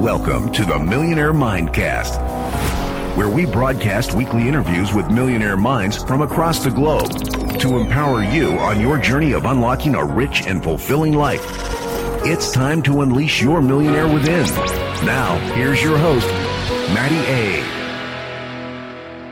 Welcome to the Millionaire Mindcast where we broadcast weekly interviews with millionaire minds from across the globe to empower you on your journey of unlocking a rich and fulfilling life. It's time to unleash your millionaire within. Now, here's your host, Matty A.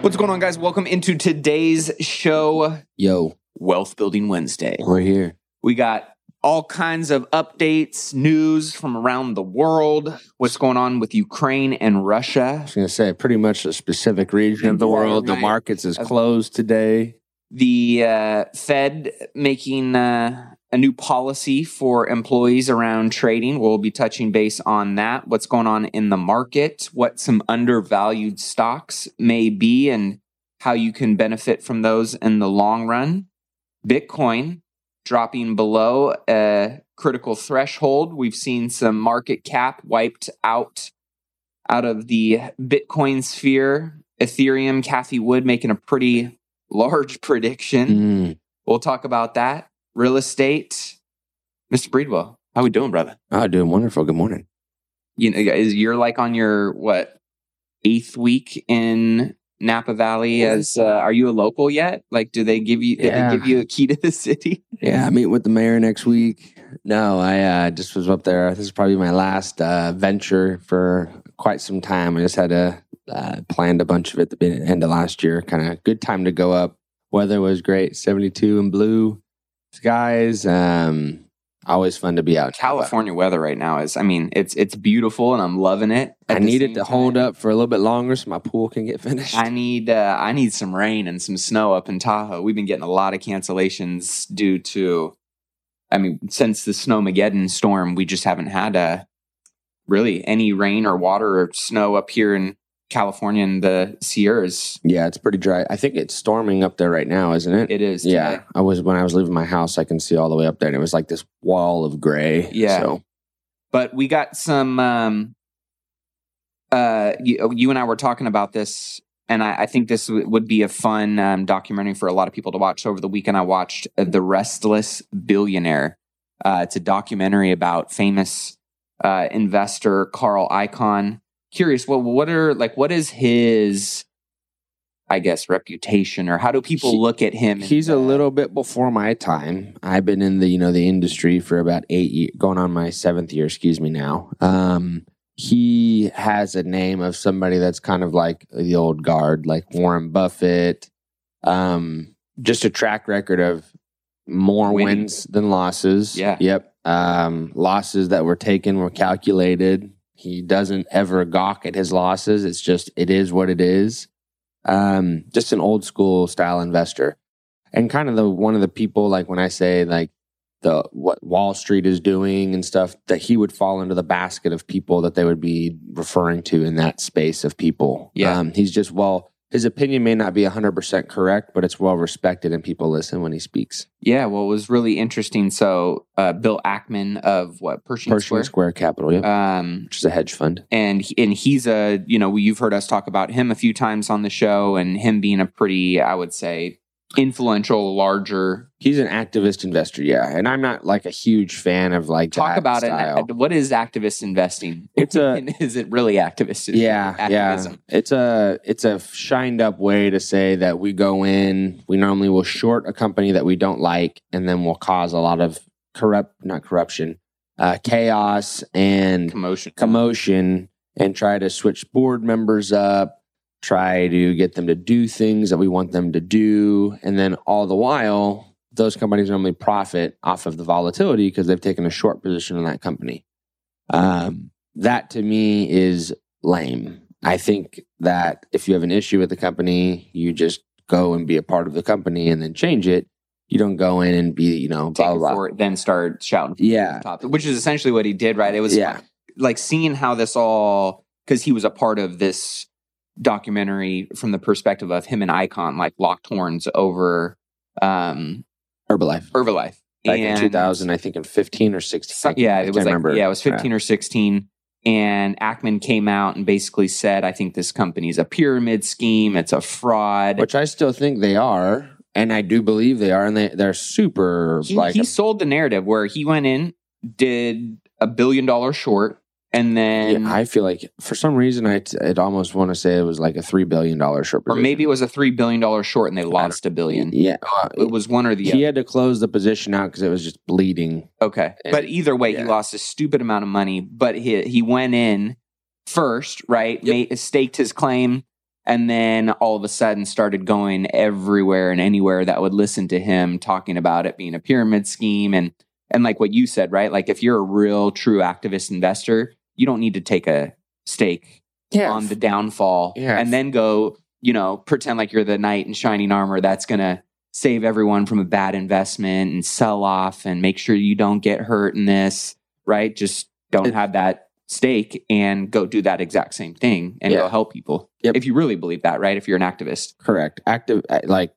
What's going on, guys? Welcome into today's show. Yo, Wealth Building Wednesday. we're here. We got all kinds of updates, news from around the world, what's going on with Ukraine and Russia. I was going to say pretty much a specific region of the world. The markets is closed today. The uh, Fed making uh, a new policy for employees around trading. We'll be touching base on that. What's going on in the market, what some undervalued stocks may be, and how you can benefit from those in the long run. Bitcoin dropping below a critical threshold. We've seen some market cap wiped out out of the Bitcoin sphere. Ethereum, Cathie Wood making a pretty large prediction. Mm. We'll talk about that. Real estate. Mr. Breedwell, how we doing, brother? Oh, doing wonderful. Good morning. You know, is you're like on your what eighth week in Napa Valley as uh, are you a local yet? Like do they give you Yeah. they give you a key to the city? Yeah, I meet with the mayor next week. No, I uh, just was up there. This is probably my last uh, venture for quite some time. I just had a uh, planned a bunch of it at the end of last year. Kind of good time to go up. Weather was great, seventy two and blue skies. Um, always fun to be out. California weather right now is I mean, it's it's beautiful and I'm loving it. I need it to hold up for a little bit longer so my pool can get finished. I need uh, I need some rain and some snow up in Tahoe. We've been getting a lot of cancellations due to, I mean, since the Snowmageddon storm, we just haven't had uh, really any rain or water or snow up here in California and the Sierras. Yeah, it's pretty dry. I think it's storming up there right now, isn't it? It is, Yeah. I was when I was leaving my house. I can see all the way up there, and it was like this wall of gray. Yeah. So but we got some. Um, uh, you, you and I were talking about this, and I, I think this w- would be a fun um, documentary for a lot of people to watch. Over the weekend, I watched uh, The Restless Billionaire. Uh, it's a documentary about famous uh, investor Carl Icahn. Curious, what what are like what is his, I guess, reputation, or how do people He- look at him? he's a uh, little bit before my time. I've been in the you know the industry for about eight years, going on my seventh year. Excuse me now. Um, he has a name of somebody that's kind of like the old guard, like Warren Buffett. Um, just a track record of more Winning. wins than losses. Yeah. Yep. Um, losses that were taken were calculated. He doesn't ever gawk at his losses. It's just it is what it is. Um, just an old school style investor, and kind of the one of the people like when I say like the what Wall Street is doing and stuff that he would fall into the basket of people that they would be referring to in that space of people. Yeah. um, he's just well his opinion may not be 100% correct, but it's well respected and people listen when he speaks. Yeah, well, it was really interesting. So, uh, Bill Ackman of what Pershing, Pershing Square, Square, Capital, yeah, um, which is a hedge fund. and he- and he's a you know you've heard us talk about him a few times on the show, and him being a pretty, I would say, influential, larger. He's an activist investor, yeah. And I'm not like a huge fan of like Talk about style. it. What is activist investing? It's a- is it really activist? yeah, activism? yeah. It's a it's a shined up way to say that we go in, we normally will short a company that we don't like, and then we'll cause a lot of corrupt, not corruption, uh, chaos and Commotion. commotion, and try to switch board members up, try to get them to do things that we want them to do, and then all the while, those companies normally profit off of the volatility because they've taken a short position in that company. Um, that to me is lame. I think that if you have an issue with the company, you just go and be a part of the company and then change it. You don't go in and be, you know, Take blah blah. blah. then start shouting. Yeah. the top, which is essentially what he did, right? It was Yeah. like seeing how this all because he was a part of this documentary from the perspective of him and Icahn like locked horns over um Herbalife. Herbalife. Back in And 2000, I think in 15 or 16. some- I yeah, it was like remember. yeah, it was 15 or 16 and Ackman came out and basically said I think this company's a pyramid scheme, it's a fraud. which I still think they are, and I do believe they are, and they they're super he, like he sold the narrative where he went in, did a billion dollar short, and then yeah, I feel like for some reason I would almost want to say it was like a three billion dollar short, or maybe it was a three billion dollar short and they lost a billion. yeah. uh, It was one or the other. he other. had to close the position out because it was just bleeding. Okay, And- but either way, he lost a stupid amount of money. But he he went in first, right? Yep. Made, staked his claim, and then all of a sudden started going everywhere and anywhere that would listen to him talking about it being a pyramid scheme and and like what you said, right? Like if you're a real true activist investor, you don't need to take a stake Yeah, on the downfall Yeah. and then go, you know, pretend like you're the knight in shining armor that's going to save everyone from a bad investment and sell off and make sure you don't get hurt in this, right? Just don't It- have that stake and go do that exact same thing and Yeah. go help people. Yep. If you really believe that, right? If you're an activist. correct. Active like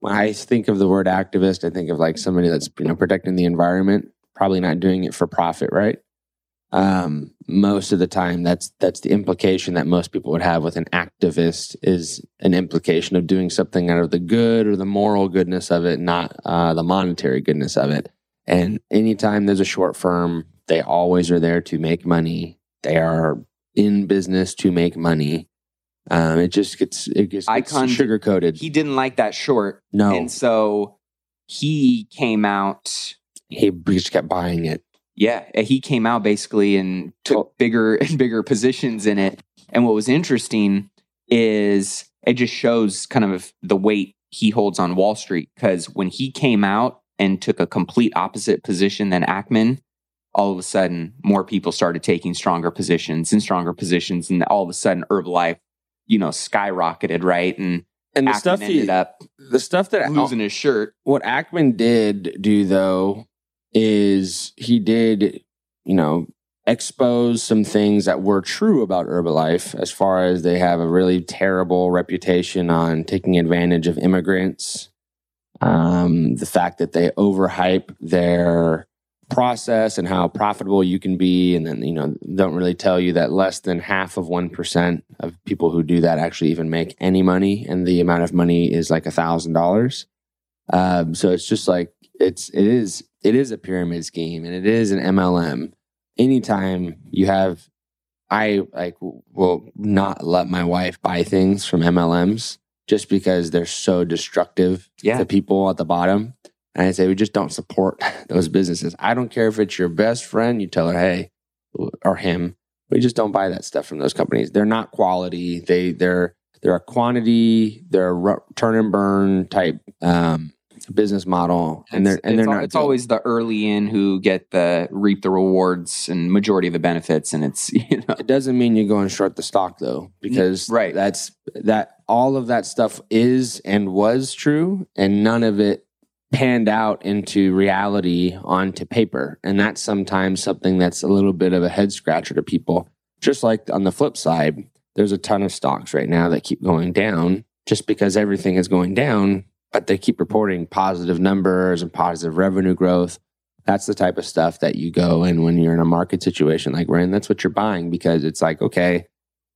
when I think of the word activist, I think of like somebody that's you know protecting the environment, probably not doing it for profit, right? Um, most of the time, that's that's the implication that most people would have with an activist is an implication of doing something out of the good or the moral goodness of it, not uh, the monetary goodness of it. And anytime there's a short firm, they always are there to make money. They are in business to make money. Um, it just gets it gets, gets Icahn- sugar coated. He didn't like that short. No, And so he came out he just kept buying it. Yeah, uh, he came out basically and took bigger and bigger positions in it. And what was interesting is it just shows kind of the weight he holds on Wall Street because when he came out and took a complete opposite position than Ackman, all of a sudden more people started taking stronger positions and stronger positions, and all of a sudden Herbalife, you know, skyrocketed, right? And And the Ackman stuff he, ended up the stuff that losing his shirt. what Ackman did do though is he did, you know, expose some things that were true about Herbalife as far as they have a really terrible reputation on taking advantage of immigrants. Um, the fact that they overhype their process and how profitable you can be, and then you know don't really tell you that less than half of one percent of people who do that actually even make any money, and the amount of money is like a thousand dollars. Um, so it's just like it's it is it is a pyramid scheme and it is an MLM. Anytime you have, I like will not let my wife buy things from MLMs just because they're so destructive Yeah. to people at the bottom. And I say we just don't support those businesses. I don't care if it's your best friend. You tell her, hey, or him, we just don't buy that stuff from those companies. They're not quality. They they're they're a quantity. They're a turn and burn type um, business model, and they're It's- and they're not. It's always the early in who get the reap the rewards and majority of the benefits, and it's you know It doesn't mean you go and short the stock though, because right. that's that all of that stuff is and was true, and none of it panned out into reality onto paper, and that's sometimes something that's a little bit of a head scratcher to people. Just like on the flip side, there's a ton of stocks right now that keep going down just because everything is going down, but they keep reporting positive numbers and positive revenue growth. That's the type of stuff that you go in when you're in a market situation like we're in. That's what you're buying because it's like, okay,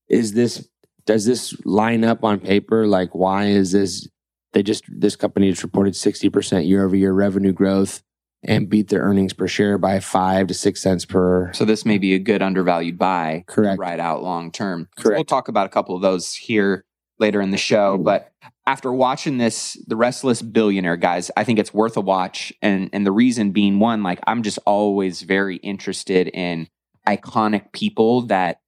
is this, does this line up on paper? Like, why is this? They just, this company just reported 60% year over year revenue growth and beat their earnings per share by five to six cents per. So this may be a good undervalued buy. Correct. Right out long term. Correct. We'll talk about a couple of those here later in the show. But after watching this, The Restless Billionaire, guys, I think it's worth a watch. And and the reason being one, like I'm just always very interested in iconic people that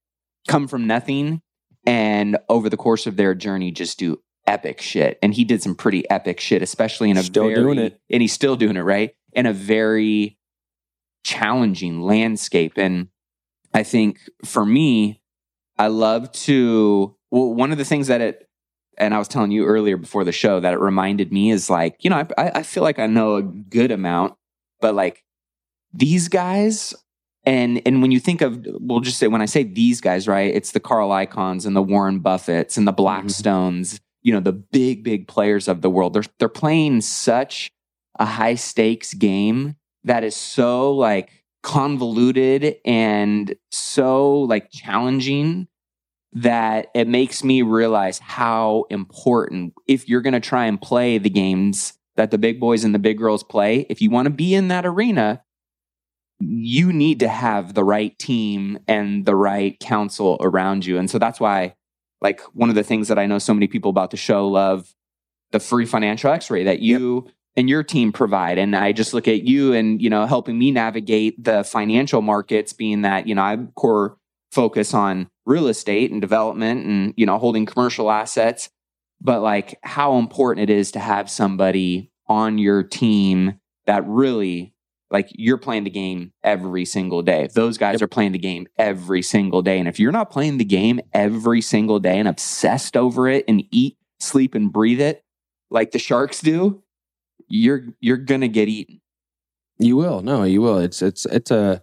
come from nothing and over the course of their journey just do epic shit. And he did some pretty epic shit, especially in a Still very, doing it. and he's still doing it, right? In a very challenging landscape. And I think for me, I love to. Well, one of the things that it, and I was telling you earlier before the show that it reminded me is like, you know, I, I feel like I know a good amount, but like these guys, and and when you think of, we'll just say when I say these guys, right? It's the Carl Icahns and the Warren Buffetts and the mm-hmm. Blackstones, you know, the big big players of the world. They're they're playing such a high stakes game that is so like convoluted and so like challenging that it makes me realize how important if you're going to try and play the games that the big boys and the big girls play if you want to be in that arena you need to have the right team and the right counsel around you. And so that's why like one of the things that i know so many people about the show love the free financial x-ray that you and your team provide. And i just look at you and you know helping me navigate the financial markets being that you know I'm core focus on real estate and development and you know holding commercial assets but like how important it is to have somebody on your team that really like you're playing the game every single day. Those guys are playing the game every single day, and if you're not playing the game every single day and obsessed over it and eat, sleep, and breathe it like the sharks do, you're you're gonna get eaten. You will. No, you will. It's it's it's a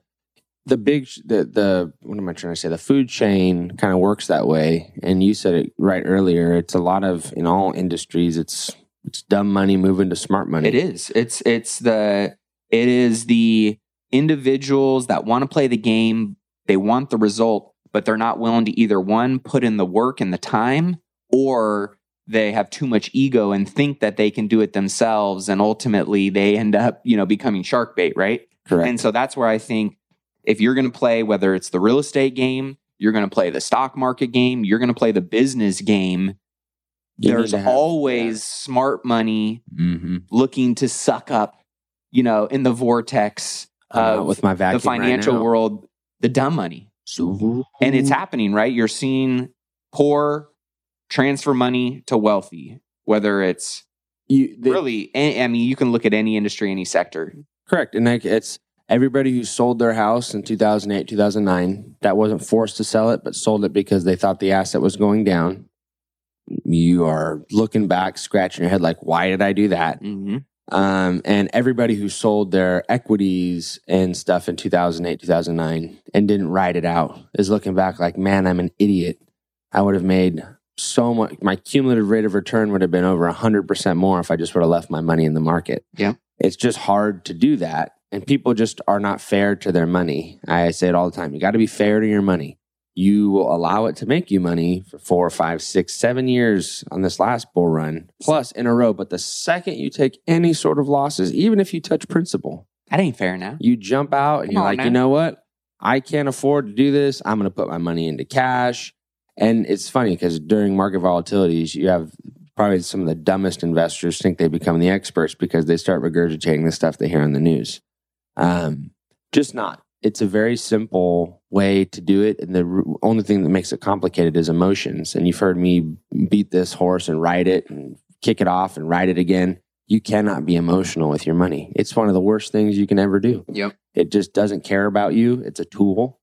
the big the the what am I trying to say? The food chain kind of works that way. And you said it right earlier. It's a lot of in all industries. It's it's dumb money moving to smart money. It is. It's it's the it is the individuals that want to play the game, they want the result, but they're not willing to either one put in the work and the time or they have too much ego and think that they can do it themselves and ultimately they end up, you know, becoming shark bait, right? Correct. And so that's where I think if you're going to play whether it's the real estate game, you're going to play the stock market game, you're going to play the business game, You there's have- always smart money mm-hmm. looking to suck up, you know, in the vortex of with my vacuum the financial right world, the dumb money. So, And it's happening, right? You're seeing poor transfer money to wealthy, whether it's you, the- really, I I mean, you can look at any industry, any sector. Correct. And like it's everybody who sold their house in 2008, 2009 that wasn't forced to sell it, but sold it because they thought the asset was going down. You are looking back, scratching your head, like, why did I do that? Mm-hmm. Um, and everybody who sold their equities and stuff in 2008, 2009 and didn't ride it out is looking back like, man, I'm an idiot. I would have made so much, my cumulative rate of return would have been over 100% more if I just would have left my money in the market. Yeah. It's just hard to do that. And people just are not fair to their money. I say it all the time. You got to be fair to your money. You will allow it to make you money for four, five, six, seven years on this last bull run, plus in a row. But the second you take any sort of losses, even if you touch principal, That ain't fair now. you jump out and Come you're on, like, you know what? I can't afford to do this. I'm going to put my money into cash. And it's funny because during market volatilities, you have probably some of the dumbest investors think they become the experts because they start regurgitating the stuff they hear on the news. Um, just not. It's a very simple way to do it. And the r- only thing that makes it complicated is emotions. And you've heard me beat this horse and ride it and kick it off and ride it again. You cannot be emotional with your money. It's one of the worst things you can ever do. Yep. It just doesn't care about you. It's a tool.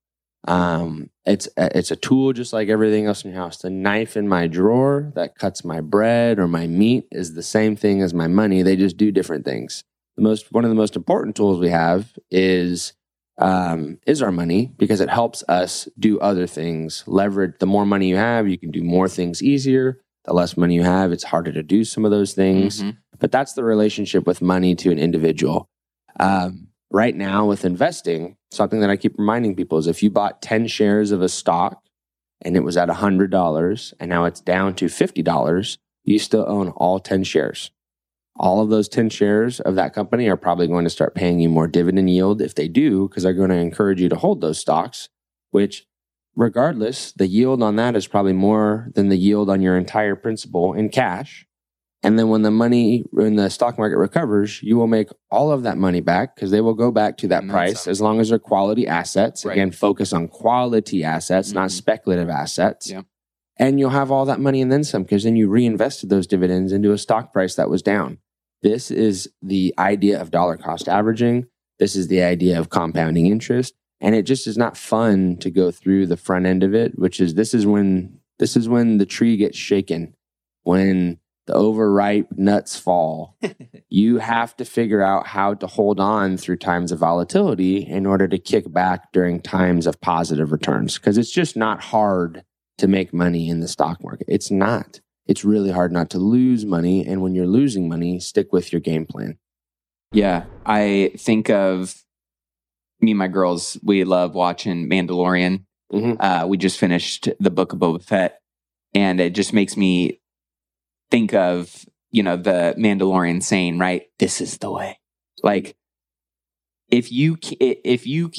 Um, it's a, it's a tool just like everything else in your house. The knife in my drawer that cuts my bread or my meat is the same thing as my money. They just do different things. The most one of the most important tools we have is um, is our money because it helps us do other things. Leverage the more money you have, you can do more things easier. The less money you have, it's harder to do some of those things. Mhm. But that's the relationship with money to an individual. Um, right now, with investing, something that I keep reminding people is if you bought 10 shares of a stock and it was at $100 and now it's down to $50, you still own all 10 shares. All of those 10 shares of that company are probably going to start paying you more dividend yield if they do, because they're going to encourage you to hold those stocks, which regardless, the yield on that is probably more than the yield on your entire principal in cash. And then when the money, when the stock market recovers, you will make all of that money back because they will go back to that And price as long as they're quality assets. Right. Again, focus on quality assets, not Mhm. speculative assets. Yeah. And you'll have all that money and then some because then you reinvested those dividends into a stock price that was down. This is the idea of dollar cost averaging. This is the idea of compounding interest. And it just is not fun to go through the front end of it, which is this is when this is when the tree gets shaken, when the overripe nuts fall. you have to figure out how to hold on through times of volatility in order to kick back during times of positive returns. Because it's just not hard to make money in the stock market. It's not. It's really hard not to lose money. And when you're losing money, stick with your game plan. Yeah, I think of me and my girls. We love watching Mandalorian. Mhm. Uh, we just finished the book of Boba Fett, and it just makes me think of you know the Mandalorian saying, "Right, this is the way." Like, if you if you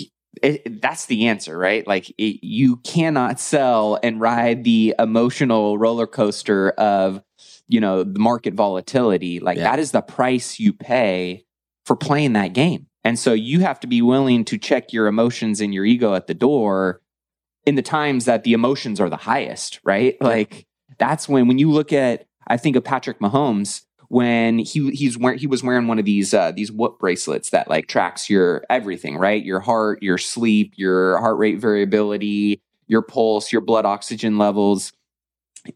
it, that's the answer, right? Like, it, you cannot sell and ride the emotional roller coaster of you know the market volatility. Like Yeah. that is the price you pay for playing that game. And so you have to be willing to check your emotions and your ego at the door in the times that the emotions are the highest, right? Like that's when when you look at I think of Patrick Mahomes when he he's wearing he was wearing one of these uh these what bracelets that like tracks your everything, right? Your heart, your sleep, your heart rate variability, your pulse, your blood oxygen levels.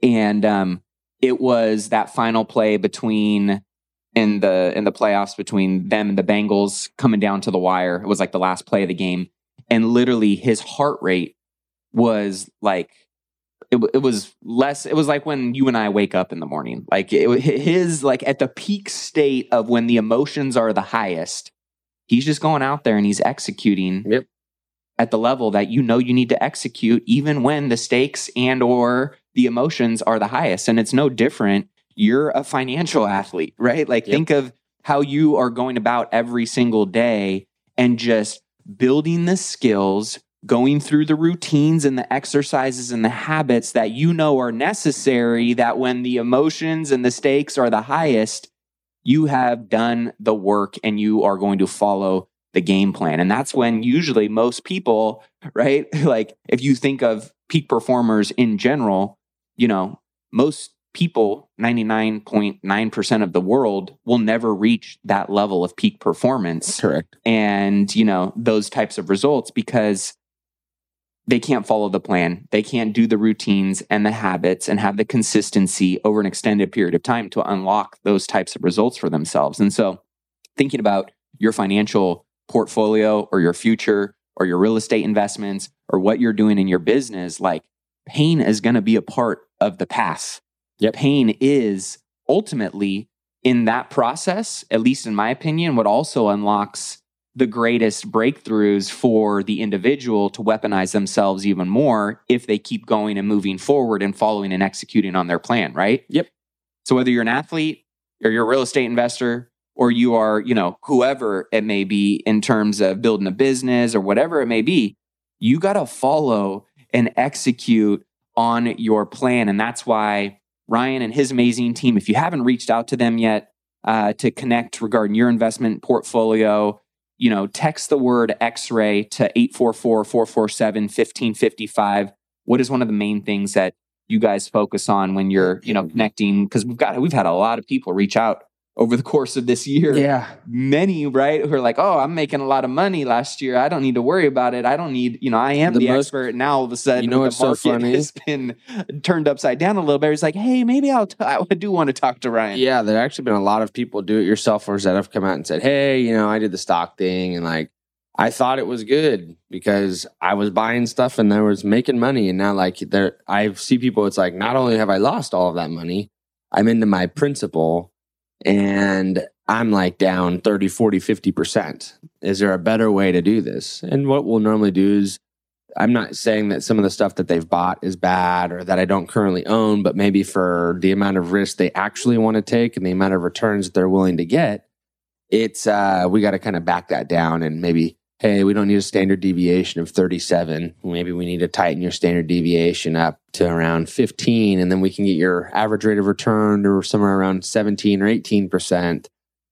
And um it was that final play between in the in the playoffs between them and the Bengals coming down to the wire. It was like the last play of the game, and literally his heart rate was like it, it was less. It was like when you and I wake up in the morning. Like it, his like at the peak state of when the emotions are the highest. He's just going out there and he's executing Yep. at the level that you know you need to execute, even when the stakes and or the emotions are the highest. And it's no different you're a financial athlete, right? Like Yep. think of how you are going about every single day and just building the skills, going through the routines and the exercises and the habits that you know are necessary that when the emotions and the stakes are the highest, you have done the work and you are going to follow the game plan. And that's when usually most people, right? Like if you think of peak performers in general, you know, most people, 99.9% of the world, will never reach that level of peak performance Correct. and, you know, those types of results because they can't follow the plan. They can't do the routines and the habits and have the consistency over an extended period of time to unlock those types of results for themselves. And so, thinking about your financial portfolio or your future or your real estate investments or what you're doing in your business, like pain is going to be a part of the path. Yep. Pain is ultimately in that process, at least in my opinion, what also unlocks the greatest breakthroughs for the individual to weaponize themselves even more if they keep going and moving forward and following and executing on their plan, right? Yep. So whether you're an athlete or you're a real estate investor or you are, you know, whoever it may be in terms of building a business or whatever it may be, you got to follow and execute on your plan. And that's why Ryan and his amazing team, if you haven't reached out to them yet uh, to connect regarding your investment portfolio, you know, text the word X-ray to 844-447-1555. What is one of the main things that you guys focus on when you're, you know, mm-hmm. connecting? Because we've got we've had a lot of people reach out over the course of this year. Yeah. Many, right, who are like, oh, I'm making a lot of money last year. I don't need to worry about it. I don't need, you know, I am the, The most- expert. Now all of a sudden, You know the so market funny? has been turned upside down a little bit. It's like, hey, maybe I'll, t- I do want to talk to Ryan. Yeah, there actually been a lot of people do it yourselfers that have come out and said, "Hey, you know, I did the stock thing, and like, I thought it was good because I was buying stuff and I was making money. And now, like, there, I see people, it's like, not only have I lost all of that money, I'm into my principal and I'm like down 30, 40, 50%. Is there a better way to do this? And what we'll normally do is, I'm not saying that some of the stuff that they've bought is bad or that I don't currently own, but maybe for the amount of risk they actually want to take and the amount of returns that they're willing to get, it's, uh, we got to kind of back that down and maybe hey, we don't need a standard deviation of 37. Maybe we need to tighten your standard deviation up to around 15, and then we can get your average rate of return to somewhere around 17 or 18%.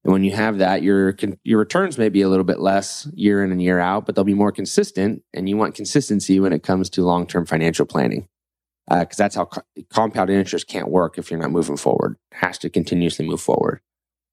And when you have that, your your returns may be a little bit less year in and year out, but they'll be more consistent. And you want consistency when it comes to long term financial planning, because uh, that's how co- compounded interest can't work if you're not moving forward. It has to continuously move forward.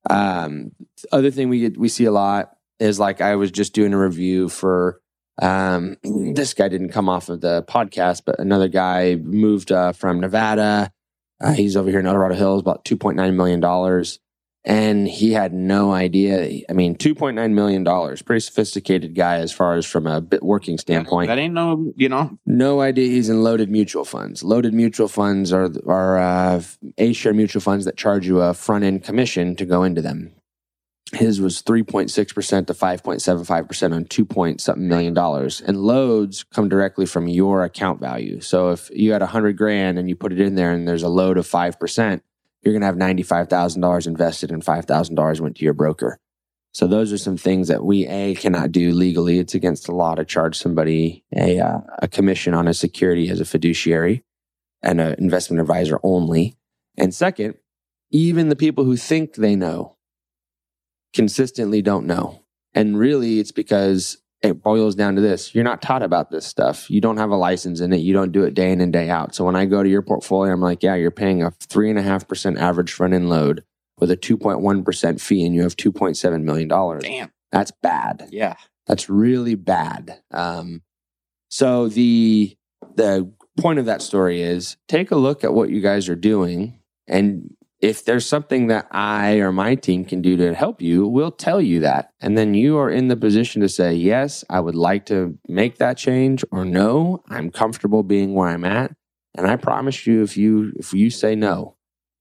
Um, other thing we we see a lot is like I was just doing a review for um, this guy didn't come off of the podcast, but another guy moved uh, from Nevada. Uh, he's over here in El Dorado Hills, about two point nine million dollars, and he had no idea. I mean, two point nine million dollars, pretty sophisticated guy as far as from a bit working standpoint. That ain't no, you know, no idea. He's in loaded mutual funds. Loaded mutual funds are are uh, A share mutual funds that charge you a front end commission to go into them his was 3.6% to 5.75% on 2 point something million dollars. And loads come directly from your account value. So if you had 100 grand and you put it in there and there's a load of 5% you're going to have $95000 invested and $5000 went to your broker. So those are some things that we a cannot do legally. It's against the law to charge somebody a, uh, a commission on a security as a fiduciary and an investment advisor only. And second even the people who think they know consistently don't know. And really, it's because it boils down to this you're not taught about this stuff. You don't have a license in it. You don't do it day in and day out. So when I go to your portfolio, I'm like, yeah, you're paying a 3.5% average front end load with a 2.1% fee, and you have $2.7 million. Damn. That's bad. Yeah. That's really bad. Um, so the the point of that story is take a look at what you guys are doing and if there's something that I or my team can do to help you, we'll tell you that. And then you are in the position to say, yes, I would like to make that change, or no, I'm comfortable being where I'm at. And I promise you, if you if you say no,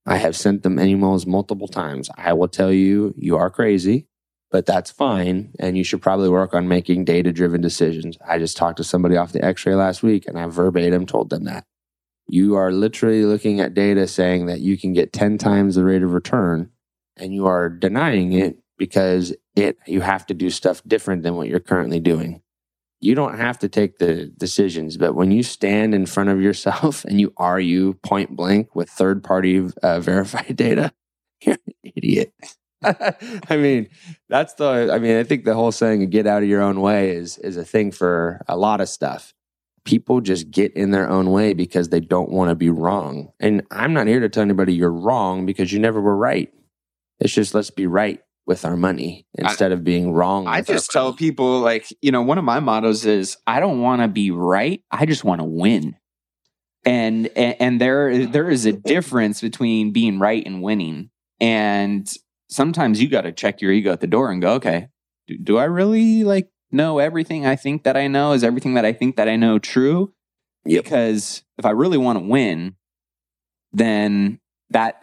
I have sent them emails multiple times. I will tell you you are crazy, but that's fine. And you should probably work on making data driven decisions. I just talked to somebody off the x ray last week and I verbatim told them that you are literally looking at data saying that you can get 10 times the rate of return and you are denying it because it you have to do stuff different than what you're currently doing. You don't have to take the decisions but when you stand in front of yourself and you are you point blank with third party uh, verified data you're an idiot. I mean that's the i mean i think the whole saying get out of your own way is is a thing for a lot of stuff people just get in their own way because they don't want to be wrong. And I'm not here to tell anybody you're wrong because you never were right. It's just let's be right with our money instead I, of being wrong. I just tell people like, you know, one of my mottos is I don't want to be right. I just want to win. And, and and there there is a difference between being right and winning. And sometimes you got to check your ego at the door and go, okay, do, do I really like know everything I think that I know? Is everything that I think that I know true? Yep. Because if I really want to win, then that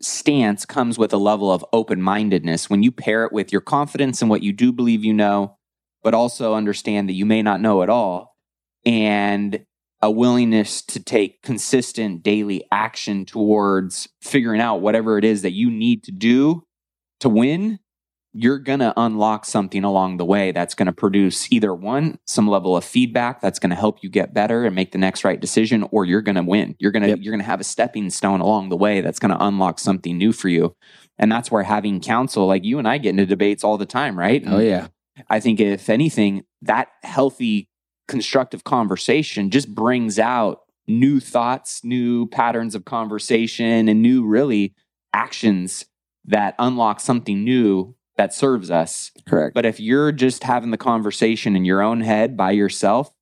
stance comes with a level of open mindedness. When you pair it with your confidence in what you do believe you know, but also understand that you may not know at all, and a willingness to take consistent daily action towards figuring out whatever it is that you need to do to win, you're going to unlock something along the way that's going to produce either one, some level of feedback that's going to help you get better and make the next right decision, or you're going to win. You're going to, yep. you're going to have a stepping stone along the way that's going to unlock something new for you. And that's where having counsel, like you and I get into debates all the time, right? Oh, yeah. I think if anything, that healthy, constructive conversation just brings out new thoughts, new patterns of conversation, and new, really, actions that unlock something new that serves us. Correct. But if you're just having the conversation in your own head by yourself,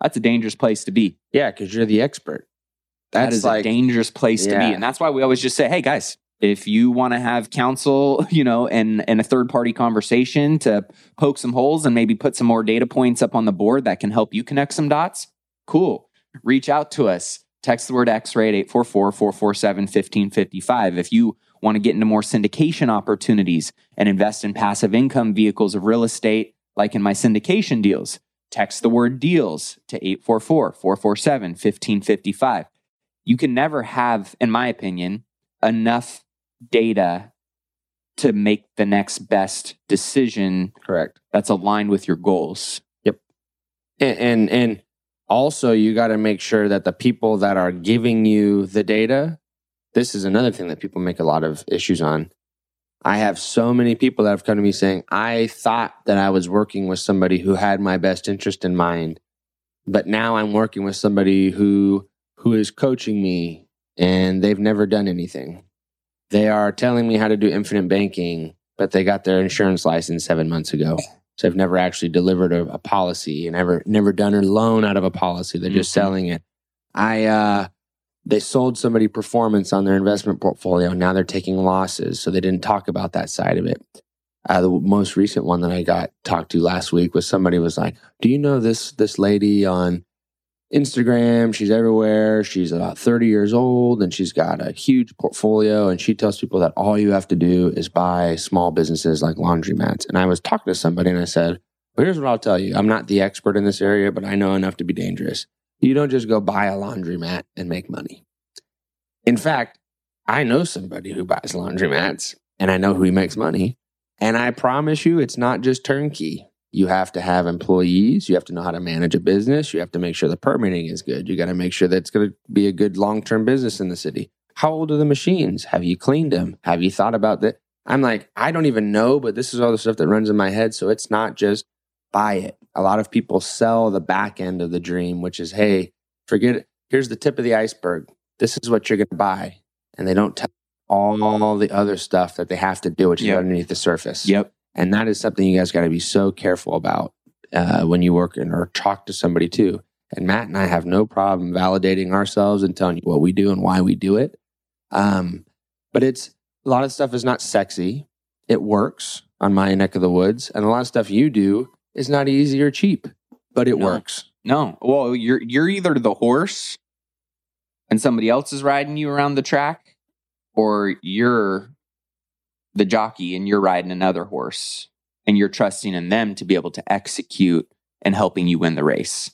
that's a dangerous place to be. Yeah, because you're the expert. That's that is like, a dangerous place yeah. to be. And that's why we always just say, hey, guys, If you want to have counsel, you know, and and a third party conversation to poke some holes and maybe put some more data points up on the board that can help you connect some dots, cool. Reach out to us. Text the word X-ray at 844-447-1555. If you want to get into more syndication opportunities and invest in passive income vehicles of real estate, like in my syndication deals, text the word deals to 844 447 1555. You can never have, in my opinion, enough data to make the next best decision Correct. that's aligned with your goals. And and, and also you got to make sure that the people that are giving you the data, this is another thing that people make a lot of issues on. I have so many people that have come to me saying, I thought that I was working with somebody who had my best interest in mind, but now I'm working with somebody who who is coaching me and they've never done anything. They are telling me how to do infinite banking, but they got their insurance license seven months ago. So they've never actually delivered a, a policy and never never done a loan out of a policy. They're just Mhm. selling it. I uh they sold somebody performance on their investment portfolio. Now they're taking losses. So they didn't talk about that side of it. Uh, the most recent one that I got talked to last week was somebody was like, "Do you know this this lady on Instagram? She's everywhere. She's about 30 years old and she's got a huge portfolio. And she tells people that all you have to do is buy small businesses like laundromats." And I was talking to somebody and I said, "Well, here's what I'll tell you. I'm not the expert in this area, but I know enough to be dangerous. You don't just go buy a laundromat and make money. In fact, I know somebody who buys laundromats and I know who he makes money. And I promise you, it's not just turnkey. You have to have employees. You have to know how to manage a business. You have to make sure the permitting is good. You got to make sure that it's going to be a good long term business in the city. How old are the machines? Have you cleaned them? Have you thought about that? I'm like, I don't even know, but this is all the stuff that runs in my head. So it's not just buy it. A lot of people sell the back end of the dream, which is, hey, forget it. Here's the tip of the iceberg. This is what you're going to buy. And they don't tell all the other stuff that they have to do, which is underneath the surface. Yep. And that is something you guys got to be so careful about uh, when you work in or talk to somebody too. And Matt and I have no problem validating ourselves and telling you what we do and why we do it. Um, but it's a lot of stuff is not sexy. It works on my neck of the woods, and a lot of stuff you do is not easy or cheap, but it No. works. No. Well, you're you're either the horse and somebody else is riding you around the track, or you're the jockey and you're riding another horse and you're trusting in them to be able to execute and helping you win the race.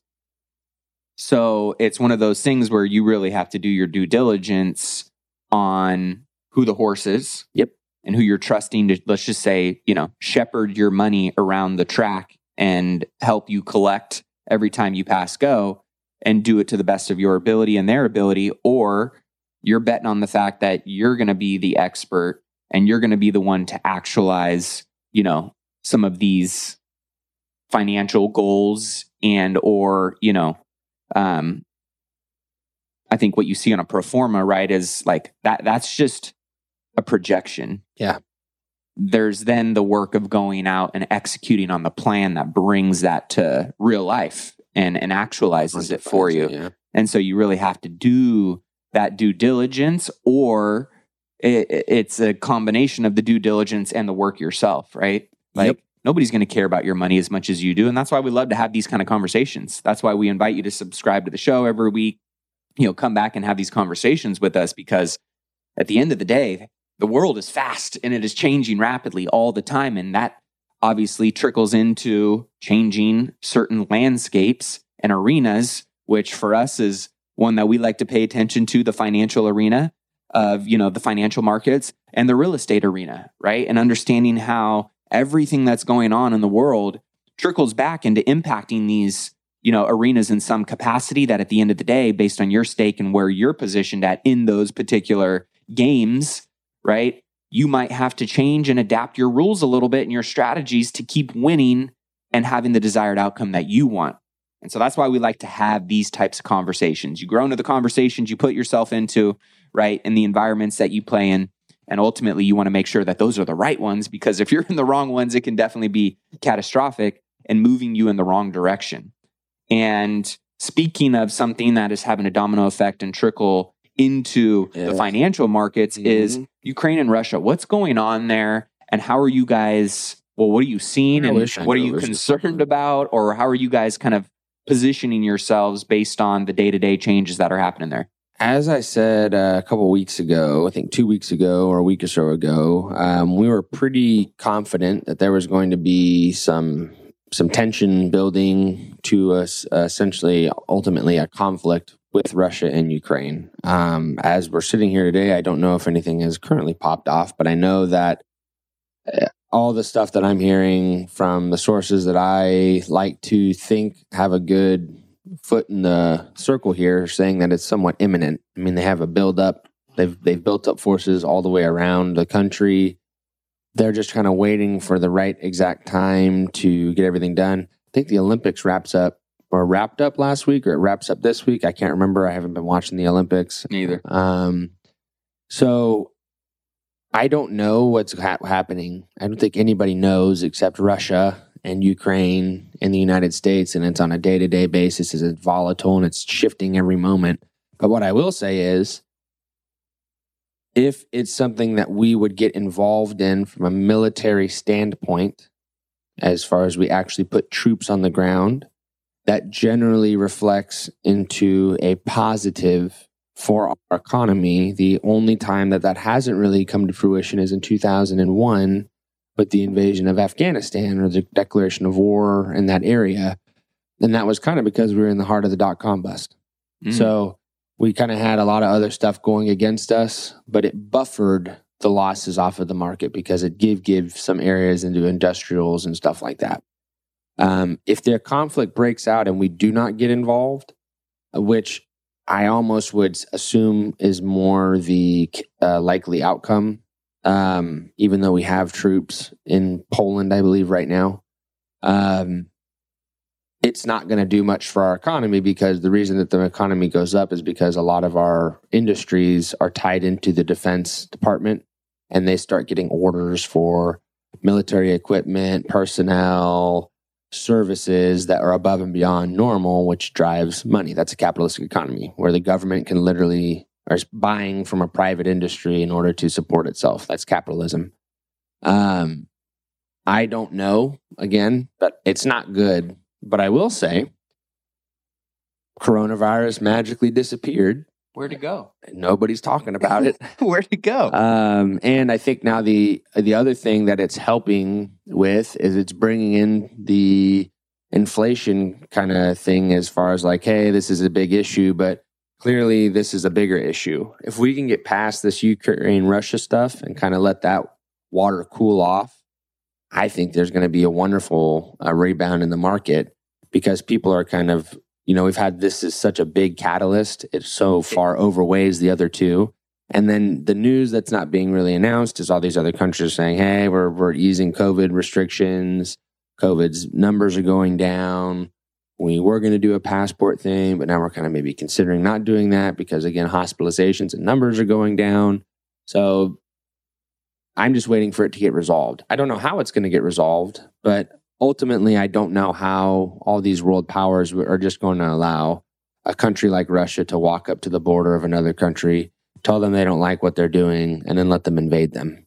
So it's one of those things where you really have to do your due diligence on who the horse is. Yep. And who you're trusting to, let's just say, you know, shepherd your money around the track and help you collect every time you pass go and do it to the best of your ability and their ability. Or you're betting on the fact that you're going to be the expert and you're going to be the one to actualize, you know, some of these financial goals and or, you know, um, I think what you see on a pro forma, right, is like that that's just a projection. Yeah. There's then the work of going out and executing on the plan that brings that to real life and, and actualizes it for you. Yeah. And so you really have to do that due diligence, or it, it- it's a combination of the due diligence and the work yourself, right? Like Yep. nobody's going to care about your money as much as you do. And that's why we love to have these kind of conversations. That's why we invite you to subscribe to the show every week, you know, come back and have these conversations with us because at the end of the day, the world is fast and it is changing rapidly all the time. And that obviously trickles into changing certain landscapes and arenas, which for us is one that we like to pay attention to the financial arena of, you know, the financial markets and the real estate arena, right? And understanding how everything that's going on in the world trickles back into impacting these, you know, arenas in some capacity that at the end of the day, based on your stake and where you're positioned at in those particular games, right? You might have to change and adapt your rules a little bit and your strategies to keep winning and having the desired outcome that you want. And so that's why we like to have these types of conversations. You grow into the conversations you put yourself into, right? In the environments that you play in. And ultimately, you want to make sure that those are the right ones because if you're in the wrong ones, it can definitely be catastrophic and moving you in the wrong direction. And speaking of something that is having a domino effect and trickle into Yeah. the financial markets is Mhm. Ukraine and Russia. What's going on there, and how are you guys? Well, what are you seeing, and what are you I wish I concerned about, or how are you guys kind of positioning yourselves based on the day to day changes that are happening there? As I said uh, a couple weeks ago, I think two weeks ago or a week or so ago, um, we were pretty confident that there was going to be some some tension building to us, uh, essentially, ultimately, a conflict with Russia and Ukraine. Um, as we're sitting here today, I don't know if anything has currently popped off, but I know that uh, all the stuff that I'm hearing from the sources that I like to think have a good foot in the circle here saying that it's somewhat imminent. I mean, they have a build up. They've they've built up forces all the way around the country. They're just kind of waiting for the right exact time to get everything done. I think the Olympics wraps up or wrapped up last week or it wraps up this week. I can't remember. I haven't been watching the Olympics. Neither. Um, so I don't know what's ha- happening. I don't think anybody knows except Russia and Ukraine and the United States, and it's on a day to day basis. It's volatile and it's shifting every moment. But what I will say is, if it's something that we would get involved in from a military standpoint, as far as we actually put troops on the ground, that generally reflects into a positive for our economy. The only time that that hasn't really come to fruition is in 2001 with the invasion of Afghanistan or the declaration of war in that area. And that was kind of because we were in the heart of the dot com bust. Mm. So we kind of had a lot of other stuff going against us, but it buffered the losses off of the market because it gave give some areas into industrials and stuff like that. Um, if their conflict breaks out and we do not get involved, uh, which I almost would assume is more the uh, likely outcome, um, even though we have troops in Poland, I believe, right now. Um, it's not going to do much for our economy because the reason that the economy goes up is because a lot of our industries are tied into the defense department and they start getting orders for military equipment, personnel, services that are above and beyond normal, which drives money. That's a capitalistic economy where the government can literally is buying from a private industry in order to support itself. That's capitalism. Um, I don't know again, but it's not good. But I will say, coronavirus magically disappeared. Where'd it go? Nobody's talking about it. Where'd it go? Um, and I think now the the other thing that it's helping with is it's bringing in the inflation kind of thing as far as like, hey, this is a big issue, but clearly this is a bigger issue. If we can get past this Ukraine Russia stuff and kind of let that water cool off, I think there's going to be a wonderful uh, rebound in the market because people are kind of you know we've had this is such a big catalyst. It so far overweighs the other two. And then the news that's not being really announced is all these other countries saying hey we're, we're easing covid restrictions. Covid's numbers are going down. We were going to do a passport thing but now we're kind of maybe considering not doing that because again hospitalizations and numbers are going down. So i'm just waiting for it to get resolved. I don't know how it's going to get resolved but ultimately, I don't know how all these world powers are just going to allow a country like Russia to walk up to the border of another country, tell them they don't like what they're doing, and then let them invade them.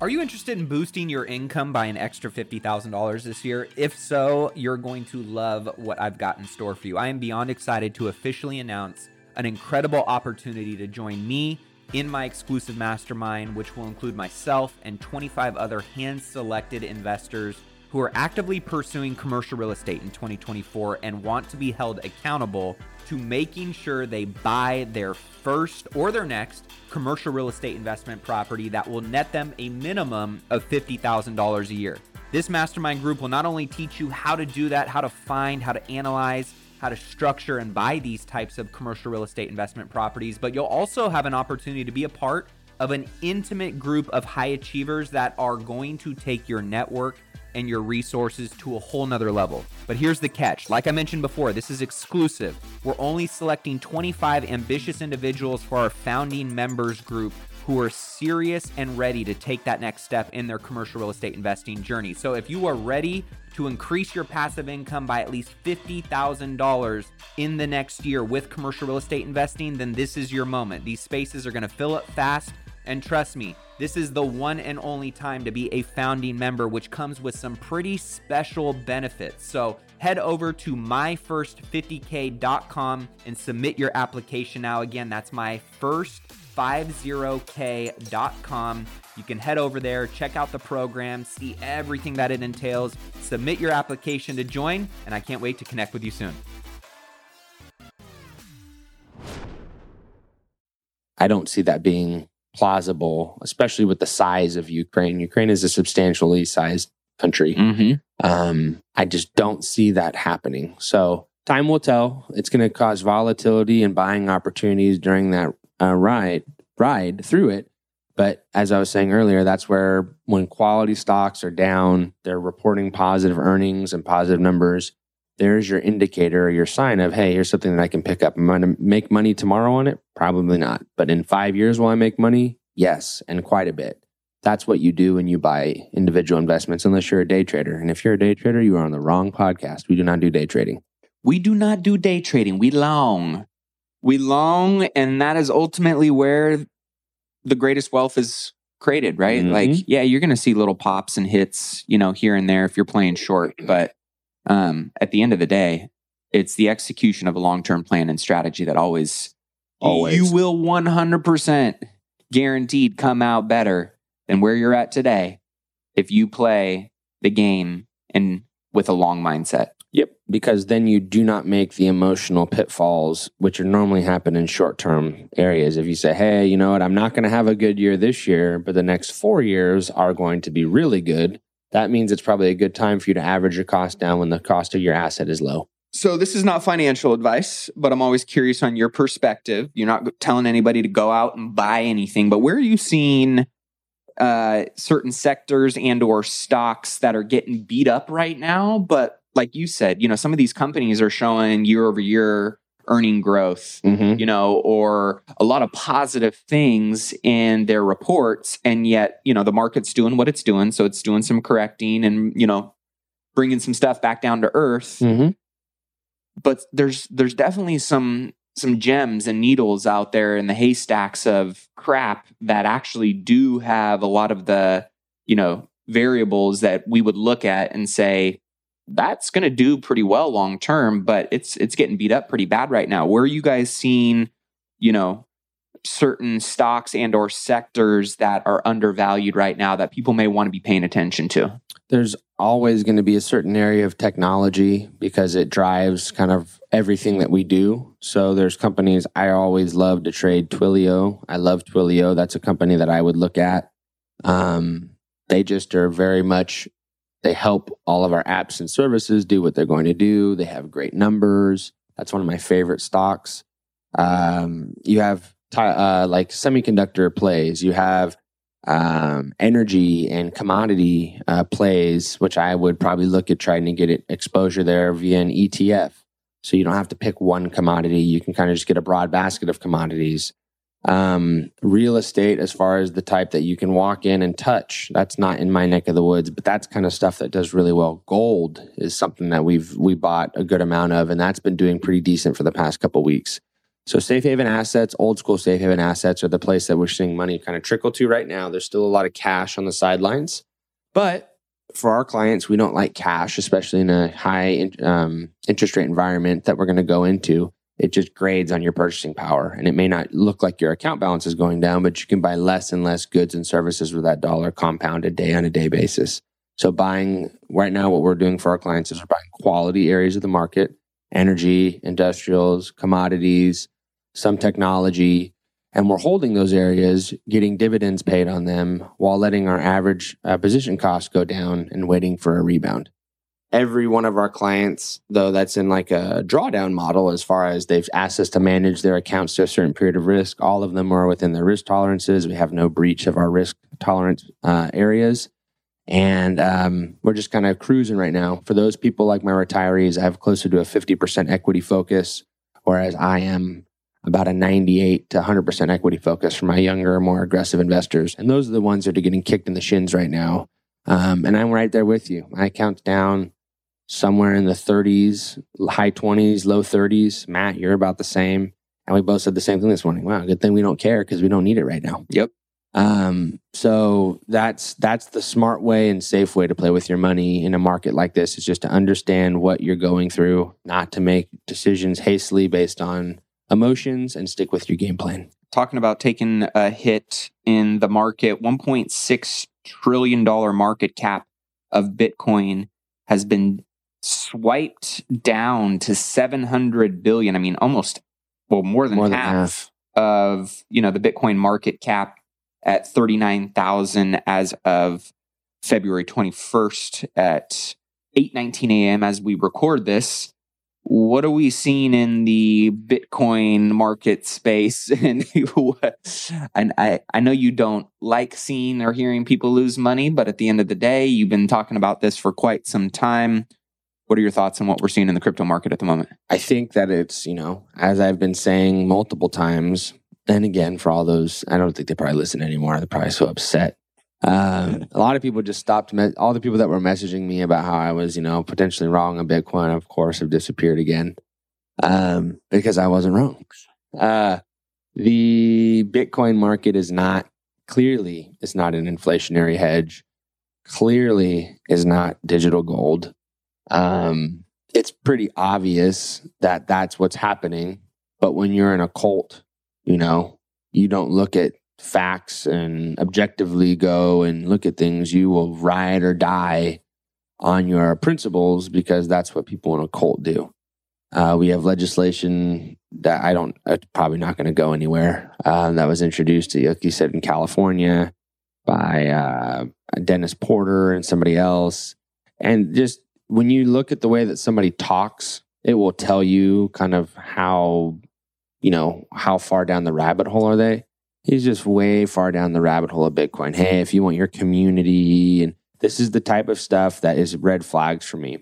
Are you interested in boosting your income by an extra $50,000 this year? If so, you're going to love what I've got in store for you. I am beyond excited to officially announce an incredible opportunity to join me in my exclusive mastermind, which will include myself and 25 other hand selected investors who are actively pursuing commercial real estate in 2024 and want to be held accountable to making sure they buy their first or their next commercial real estate investment property that will net them a minimum of $50,000 a year. This mastermind group will not only teach you how to do that, how to find, how to analyze, how to structure and buy these types of commercial real estate investment properties, but you'll also have an opportunity to be a part of an intimate group of high achievers that are going to take your network and your resources to a whole nother level. But here's the catch. Like I mentioned before, this is exclusive. We're only selecting 25 ambitious individuals for our founding members group who are serious and ready to take that next step in their commercial real estate investing journey. So if you are ready to increase your passive income by at least $50,000 in the next year with commercial real estate investing, then this is your moment. These spaces are going to fill up fast. And trust me, this is the one and only time to be a founding member, which comes with some pretty special benefits. So head over to myfirst50k.com and submit your application now. Again, that's myfirst50k.com. You can head over there, check out the program, see everything that it entails, submit your application to join, and I can't wait to connect with you soon. I don't see that being plausible, especially with the size of Ukraine. Ukraine is a substantially sized country. Mm-hmm. Um, I just don't see that happening. So time will tell. It's going to cause volatility and buying opportunities during that uh, ride ride through it. But as I was saying earlier, that's where when quality stocks are down, they're reporting positive earnings and positive numbers. There's your indicator or your sign of, hey, here's something that I can pick up. Am I going to make money tomorrow on it? Probably not. But in five years, will I make money? Yes, and quite a bit. That's what you do when you buy individual investments, unless you're a day trader. And if you're a day trader, you are on the wrong podcast. We do not do day trading. We do not do day trading. We long. We long, and that is ultimately where the greatest wealth is created, right? Mhm. Like, yeah, you're going to see little pops and hits, you know, here and there if you're playing short. But um, at the end of the day, it's the execution of a long term plan and strategy that always, Always. you will 100% guaranteed come out better than where you're at today if you play the game and with a long mindset. Yep. Because then you do not make the emotional pitfalls, which are normally happen in short term areas. If you say, hey, you know what, I'm not going to have a good year this year, but the next four years are going to be really good, that means it's probably a good time for you to average your cost down when the cost of your asset is low. So this is not financial advice, but I'm always curious on your perspective. You're not telling anybody to go out and buy anything, but where are you seeing uh, certain sectors and or stocks that are getting beat up right now? But like you said, you know, some of these companies are showing year over year earning growth, Mm-hmm. you know, or a lot of positive things in their reports, and yet, you know, the market's doing what it's doing, so it's doing some correcting and you know, bringing some stuff back down to earth Mm-hmm. but there's there's definitely some some gems and needles out there in the haystacks of crap that actually do have a lot of the you know variables that we would look at and say that's going to do pretty well long term but it's it's getting beat up pretty bad right now where are you guys seeing you know certain stocks and or sectors that are undervalued right now that people may want to be paying attention to There's always going to be a certain area of technology because it drives kind of everything that we do. So there's companies I always love to trade Twilio. I love Twilio. That's a company that I would look at. Um, they just are very much they help all of our apps and services do what they're going to do. They have great numbers. That's one of my favorite stocks. Um, you have uh, like semiconductor plays. You have um, energy and commodity uh, plays, which I would probably look at trying to get exposure there via an ETF. So you don't have to pick one commodity. You can kind of just get a broad basket of commodities. Um, real estate, as far as the type that you can walk in and touch, that's not in my neck of the woods, but that's kind of stuff that does really well. Gold is something that we've we bought a good amount of, and that's been doing pretty decent for the past couple weeks. So safe haven assets, old school safe haven assets are the place that we're seeing money kind of trickle to right now. There's still a lot of cash on the sidelines, but for our clients, we don't like cash, especially in a high um, interest rate environment that we're going to go into. It just grades on your purchasing power, and it may not look like your account balance is going down, but you can buy less and less goods and services with that dollar compounded day on a day basis. So buying right now, what we're doing for our clients is we're buying quality areas of the market, energy, industrials, commodities, some technology, and we're holding those areas, getting dividends paid on them while letting our average uh, position cost go down and waiting for a rebound. Every one of our clients, though, that's in like a drawdown model as far as they've asked us to manage their accounts to a certain period of risk, all of them are within their risk tolerances. We have no breach of our risk tolerance uh, areas. And um, we're just kind of cruising right now. For those people like my retirees, I have closer to a 50% equity focus, whereas I am about a 98 to 100% equity focus for my younger, more aggressive investors. And those are the ones that are getting kicked in the shins right now. Um, and I'm right there with you. My account's down somewhere in the 30s, high 20s, low 30s. Matt, you're about the same. And we both said the same thing this morning. Wow, good thing we don't care because we don't need it right now. Yep. Um, so that's that's the smart way and safe way to play with your money in a market like this is just to understand what you're going through, not to make decisions hastily based on emotions and stick with your game plan. Talking about taking a hit in the market, 1.6 trillion dollar market cap of Bitcoin has been swiped down to 700 billion. I mean, almost, well, more than, More than half, half. of, you know, the Bitcoin market cap at 39,000 as of February 21st at 8:19 a.m. as we record this. What are we seeing in the Bitcoin market space? And and I, I know you don't like seeing or hearing people lose money, but at the end of the day, you've been talking about this for quite some time. What are your thoughts on what we're seeing in the crypto market at the moment? I think that it's, you know, as I've been saying multiple times, and again, for all those, I don't think they probably listen anymore. They're probably so upset. Um, a lot of people just stopped. Me- all the people that were messaging me about how I was, you know, potentially wrong on Bitcoin, of course, have disappeared again um, because I wasn't wrong. Uh, the Bitcoin market is not clearly is not an inflationary hedge. Clearly is not digital gold. Um, it's pretty obvious that that's what's happening. But when you're in a cult, you know, you don't look at facts and objectively go and look at things. You will ride or die on your principles because that's what people in a cult do. Uh, we have legislation that I don't, it's probably not going to go anywhere. Um, that was introduced, like you said, in California by uh, Dennis Porter and somebody else. And just when you look at the way that somebody talks, it will tell you kind of how, you know, how far down the rabbit hole are they. He's just way far down the rabbit hole of Bitcoin. Hey, if you want your community, and this is the type of stuff that is red flags for me.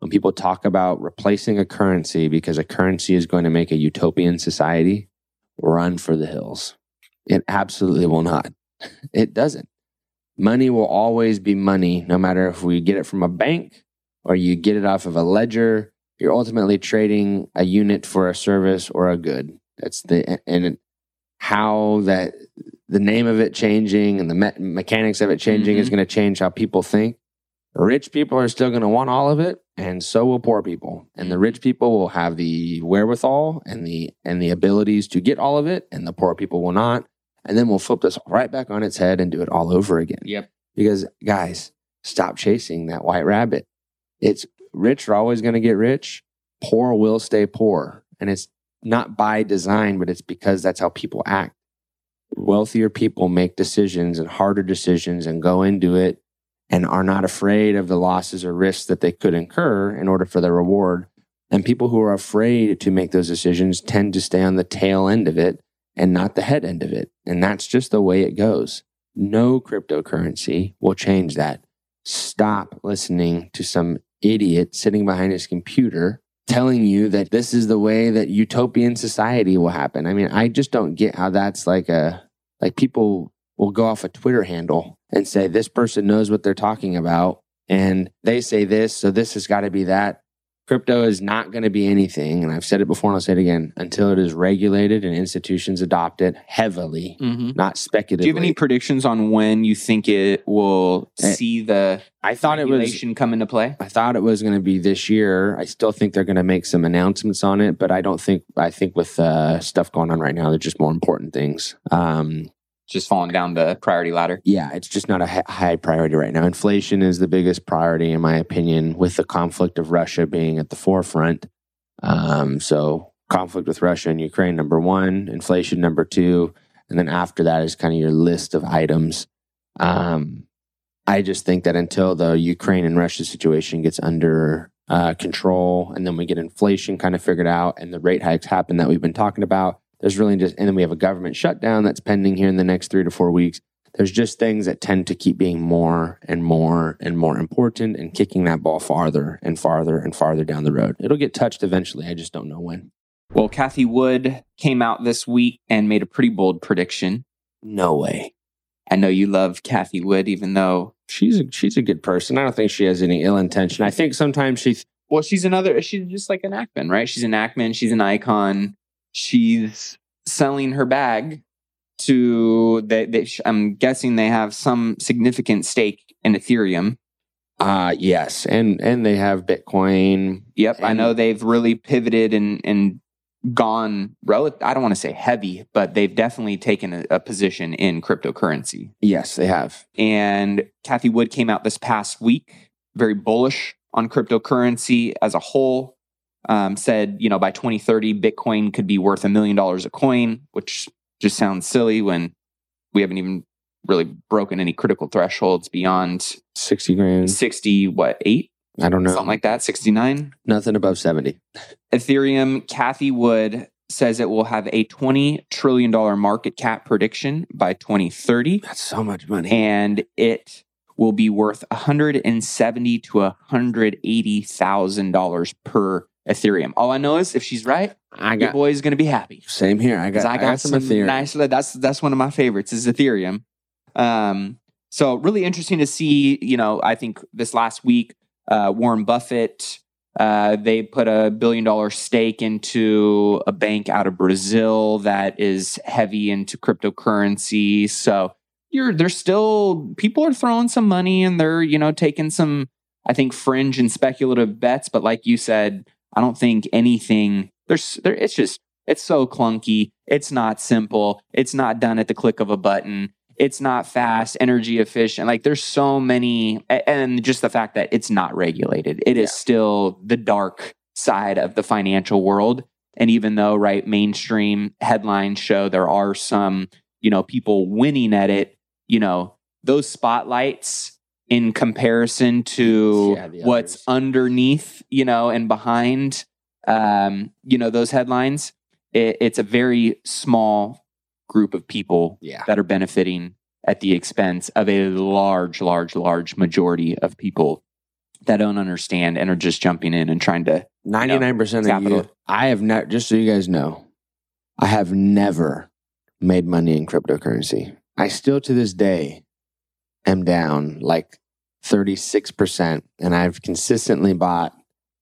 When people talk about replacing a currency because a currency is going to make a utopian society, run for the hills. It absolutely will not. It doesn't. Money will always be money, no matter if we get it from a bank or you get it off of a ledger. You're ultimately trading a unit for a service or a good. That's the and how that the name of it changing and the me- mechanics of it changing is Mhm. going to change how people think. Rich people are still going to want all of it, and so will poor people. And the rich people will have the wherewithal and the and the abilities to get all of it, and the poor people will not. And then we'll flip this right back on its head and do it all over again. Yep. Because guys, stop chasing that white rabbit. It's rich are always going to get rich, poor will stay poor. And it's not by design, but it's because that's how people act. Wealthier people make decisions and harder decisions and go into it and are not afraid of the losses or risks that they could incur in order for the reward. And people who are afraid to make those decisions tend to stay on the tail end of it and not the head end of it. And that's just the way it goes. No cryptocurrency will change that. Stop listening to some idiot sitting behind his computer telling you that this is the way that utopian society will happen. I mean, I just don't get how that's like a like people will go off a Twitter handle and say this person knows what they're talking about and they say this, so this has got to be that. Crypto is not going to be anything, and I've said it before and I'll say it again, until it is regulated and institutions adopt it heavily, Mm-hmm. not speculatively. Do you have any predictions on when you think it will Eh, see the I thought it was regulation come into play? I thought it was going to be this year. I still think they're going to make some announcements on it, but I don't think. I think with uh, stuff going on right now, they're just more important things. Um, Just falling down the priority ladder. yeah, it's just not a high priority right now. Inflation is the biggest priority, in my opinion, with the conflict of Russia being at the forefront. Um, so, conflict with Russia and Ukraine, number one, inflation, number two. And then after that is kind of your list of items. Um, I just think that until the Ukraine and Russia situation gets under uh, control and then we get inflation kind of figured out and the rate hikes happen that we've been talking about, there's really just, and then we have a government shutdown that's pending here in the next three to four weeks. There's just things that tend to keep being more and more and more important and kicking that ball farther and farther and farther down the road. It'll get touched eventually. I just don't know when. Well, Cathie Wood came out this week and made a pretty bold prediction. No way. I know you love Cathie Wood, even though She's a she's a good person. I don't think she has any ill intention. I think sometimes she well, she's another. She's just like an Ackman, right? She's an Ackman. She's an Icahn. She's selling her bag to. They, they, I'm guessing they have some significant stake in Ethereum. uh yes, and and they have Bitcoin. Yep, I know they've really pivoted and and gone. Rel- I don't want to say heavy, but they've definitely taken a, a position in cryptocurrency. Yes, they have. And Cathie Wood came out this past week, very bullish on cryptocurrency as a whole. Um, said, you know, by 2030, Bitcoin could be worth a million dollars a coin, which just sounds silly when we haven't even really broken any critical thresholds beyond Sixty grand. 60, what, eight? I don't know. Something like that, 69. Nothing above seventy. Ethereum, Cathie Wood says it will have a $20 trillion market cap prediction by 2030. That's so much money. and it will be worth 170 to 180 thousand dollars per Ethereum. All I know is if she's right, I your boy is going to be happy. same here. I 'Cause got I got, some, Ethereum. nice. That's that's one of my favorites is Ethereum. Um, so really interesting to see. You know, I think this last week, uh, Warren Buffett. Uh, they put a billion dollar stake into a bank out of Brazil that is heavy into cryptocurrency. So you're there's still people are throwing some money and they're you know taking some I think fringe and speculative bets. But like you said, I don't think anything there's there. It's just it's so clunky. It's not simple. It's not done at the click of a button. It's not fast, energy efficient. Like there's so many, and just the fact that it's not regulated. It is Yeah. still the dark side of the financial world. And even though, right, mainstream headlines show there are some, you know, people winning at it, you know, those spotlights in comparison to Yeah, what's underneath, you know, and behind, um, you know, those headlines, it, it's a very small group of people Yeah. that are benefiting at the expense of a large, large, large majority of people that don't understand and are just jumping in and trying to. Ninety nine percent of capital. you. I have never. Just so you guys know, I have never made money in cryptocurrency. I still to this day am down like thirty six percent, and I've consistently bought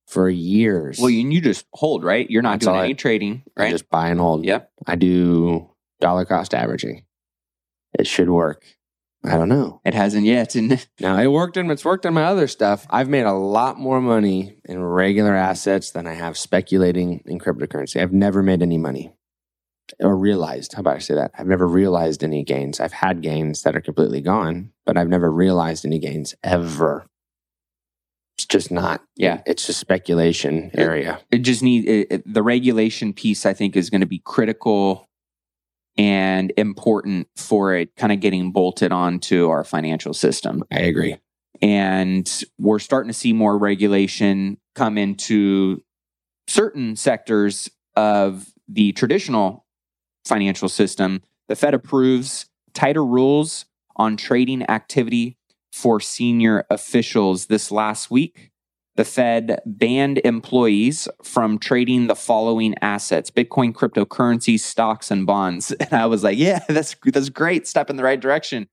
for years. Well, you, you just hold, right? You're not That's doing all I- any trading, I right? just buy and hold. Yep. I do dollar cost averaging. It should work. I don't know. It hasn't yet. And Now it worked in it's worked in my other stuff. I've made a lot more money in regular assets than I have speculating in cryptocurrency. I've never made any money or realized. How about I say that? I've never realized any gains. I've had gains that are completely gone, but I've never realized any gains ever. It's just not. Yeah. it's just speculation area. it just need it, it- the regulation piece. I think is going to be critical and important for it kind of getting bolted onto our financial system. I agree. and we're starting to see more regulation come into certain sectors of the traditional financial system. The Fed approves tighter rules on trading activity for senior officials this last week. The Fed banned employees from trading the following assets Bitcoin, cryptocurrencies, stocks, and bonds. And I was like, yeah, that's, that's great. Step in the right direction.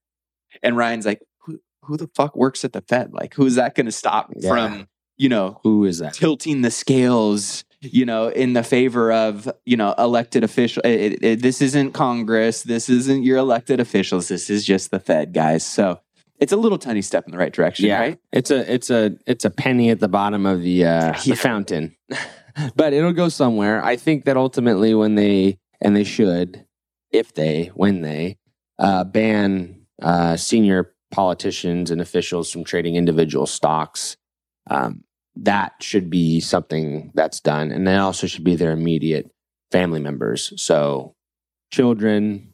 And Ryan's like, who, who the fuck works at the Fed? Like, who's that going to stop Yeah. from, you know, Who is that? tilting the scales, you know, in the favor of, you know, elected official. It, it- it- this isn't Congress. This isn't your elected officials. This is just the Fed, guys. So it's a little tiny step in the right direction, yeah, right? it's a it's a it's a penny at the bottom of the uh, Yeah. the fountain, but it'll go somewhere. I think that ultimately, when they and they should, if they when they uh, ban uh, senior politicians and officials from trading individual stocks, um, that should be something that's done, and that also should be their immediate family members. So, children,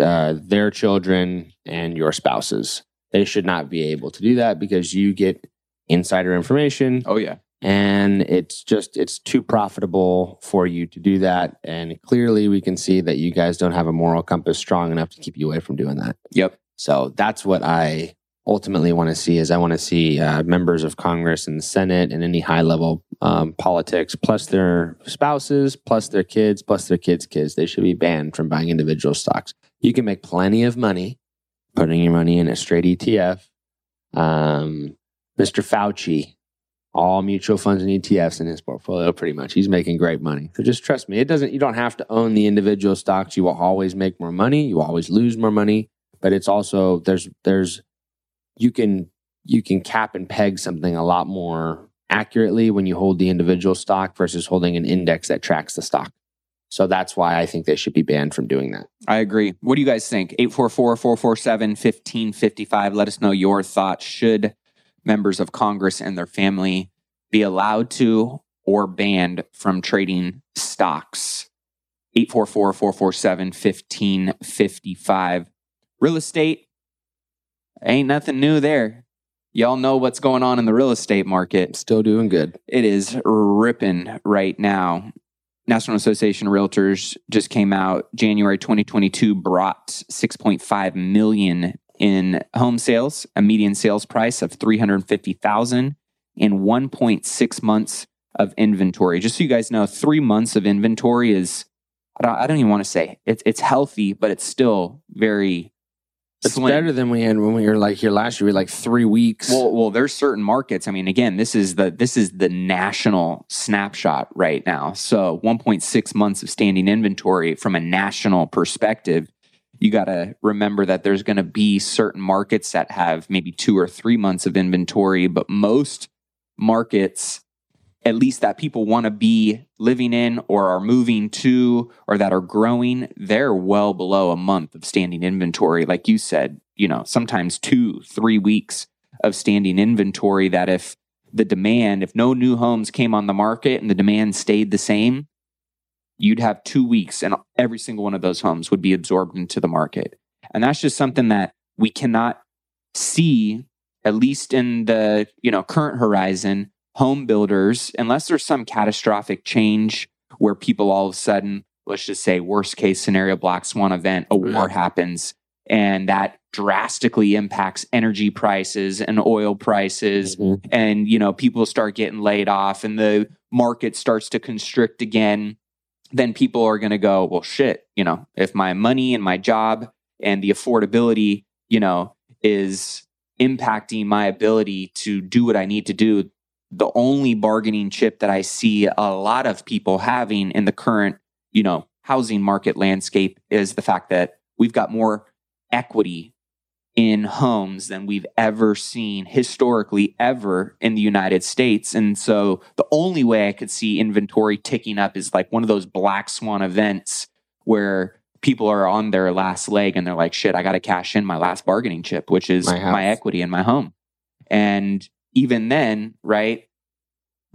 uh, their children, and your spouses. They should not be able to do that because you get insider information Oh, yeah. and it's just it's too profitable for you to do that and clearly we can see that you guys don't have a moral compass strong enough to keep you away from doing that Yep. so that's what i ultimately want to see is I want to see uh, members of Congress and the Senate and any high level um, politics, plus their spouses, plus their kids, plus their kids' kids. They should be banned from buying individual stocks. You can make plenty of money putting your money in a straight ETF. Um, Mr. Fauci, all mutual funds and ETFs in his portfolio, pretty much. He's making great money. So just trust me. It doesn't. You don't have to own the individual stocks. You will always make more money. You always lose more money. But it's also there's there's you can you can cap and peg something a lot more accurately when you hold the individual stock versus holding an index that tracks the stock. So that's why I think they should be banned from doing that. I agree. What do you guys think? 844 447 1555. Let us know your thoughts. Should members of Congress and their family be allowed to or banned from trading stocks? 844 447 1555. Real estate, ain't nothing new there. Y'all know what's going on in the real estate market. Still doing good. It is ripping right now. National Association of Realtors just came out. January 2022 brought 6.5 million in home sales, a median sales price of 350,000 in 1.6 months of inventory. Just so you guys know, 3 months of inventory is I don't, I don't even want to say it's it's healthy, but it's still very It's slim. better than we had when we were like here last year. We had like three weeks. Well, well, there's certain markets. I mean, again, this is the this is the national snapshot right now. So 1.6 months of standing inventory from a national perspective. You got to remember that there's going to be certain markets that have maybe two or three months of inventory, but most markets, at least that people want to be living in or are moving to or that are growing, they're well below a month of standing inventory. Like you said, you know, sometimes two, three weeks of standing inventory that if the demand, if no new homes came on the market and the demand stayed the same, you'd have two weeks and every single one of those homes would be absorbed into the market. And that's just something that we cannot see, at least in the you know current horizon, home builders, unless there's some catastrophic change where people all of a sudden, let's just say worst case scenario, black swan event, a war happens and that drastically impacts energy prices and oil prices Mhm. and you know people start getting laid off and the market starts to constrict again then people are going to go well shit you know if my money and my job and the affordability you know is impacting my ability to do what i need to do the only bargaining chip that i see a lot of people having in the current you know housing market landscape is the fact that we've got more equity in homes than we've ever seen historically ever in the United States. And so the only way I could see inventory ticking up is like one of those black swan events where people are on their last leg and they're like, shit, I got to cash in my last bargaining chip, which is My my, equity in my home. And even then, right,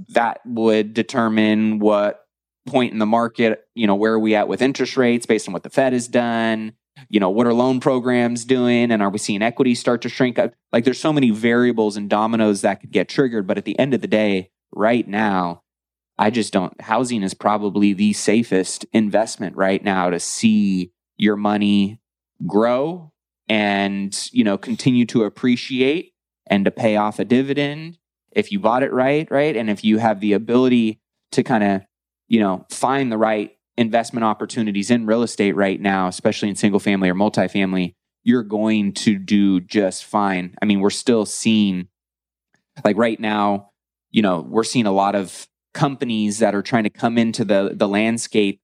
that would determine what point in the market, you know, where are we at with interest rates based on what the Fed has done, you know, what are loan programs doing? And are we seeing equity start to shrink? Like there's so many variables and dominoes that could get triggered, but at the end of the day, right now, I just don't housing is probably the safest investment right now to see your money grow and, you know, continue to appreciate and to pay off a dividend if you bought it right, right? And if you have the ability to kind of, you know, find the right investment opportunities in real estate right now, especially in single family or multifamily, you're going to do just fine. I mean, we're still seeing, like right now, you know, we're seeing a lot of companies that are trying to come into the the landscape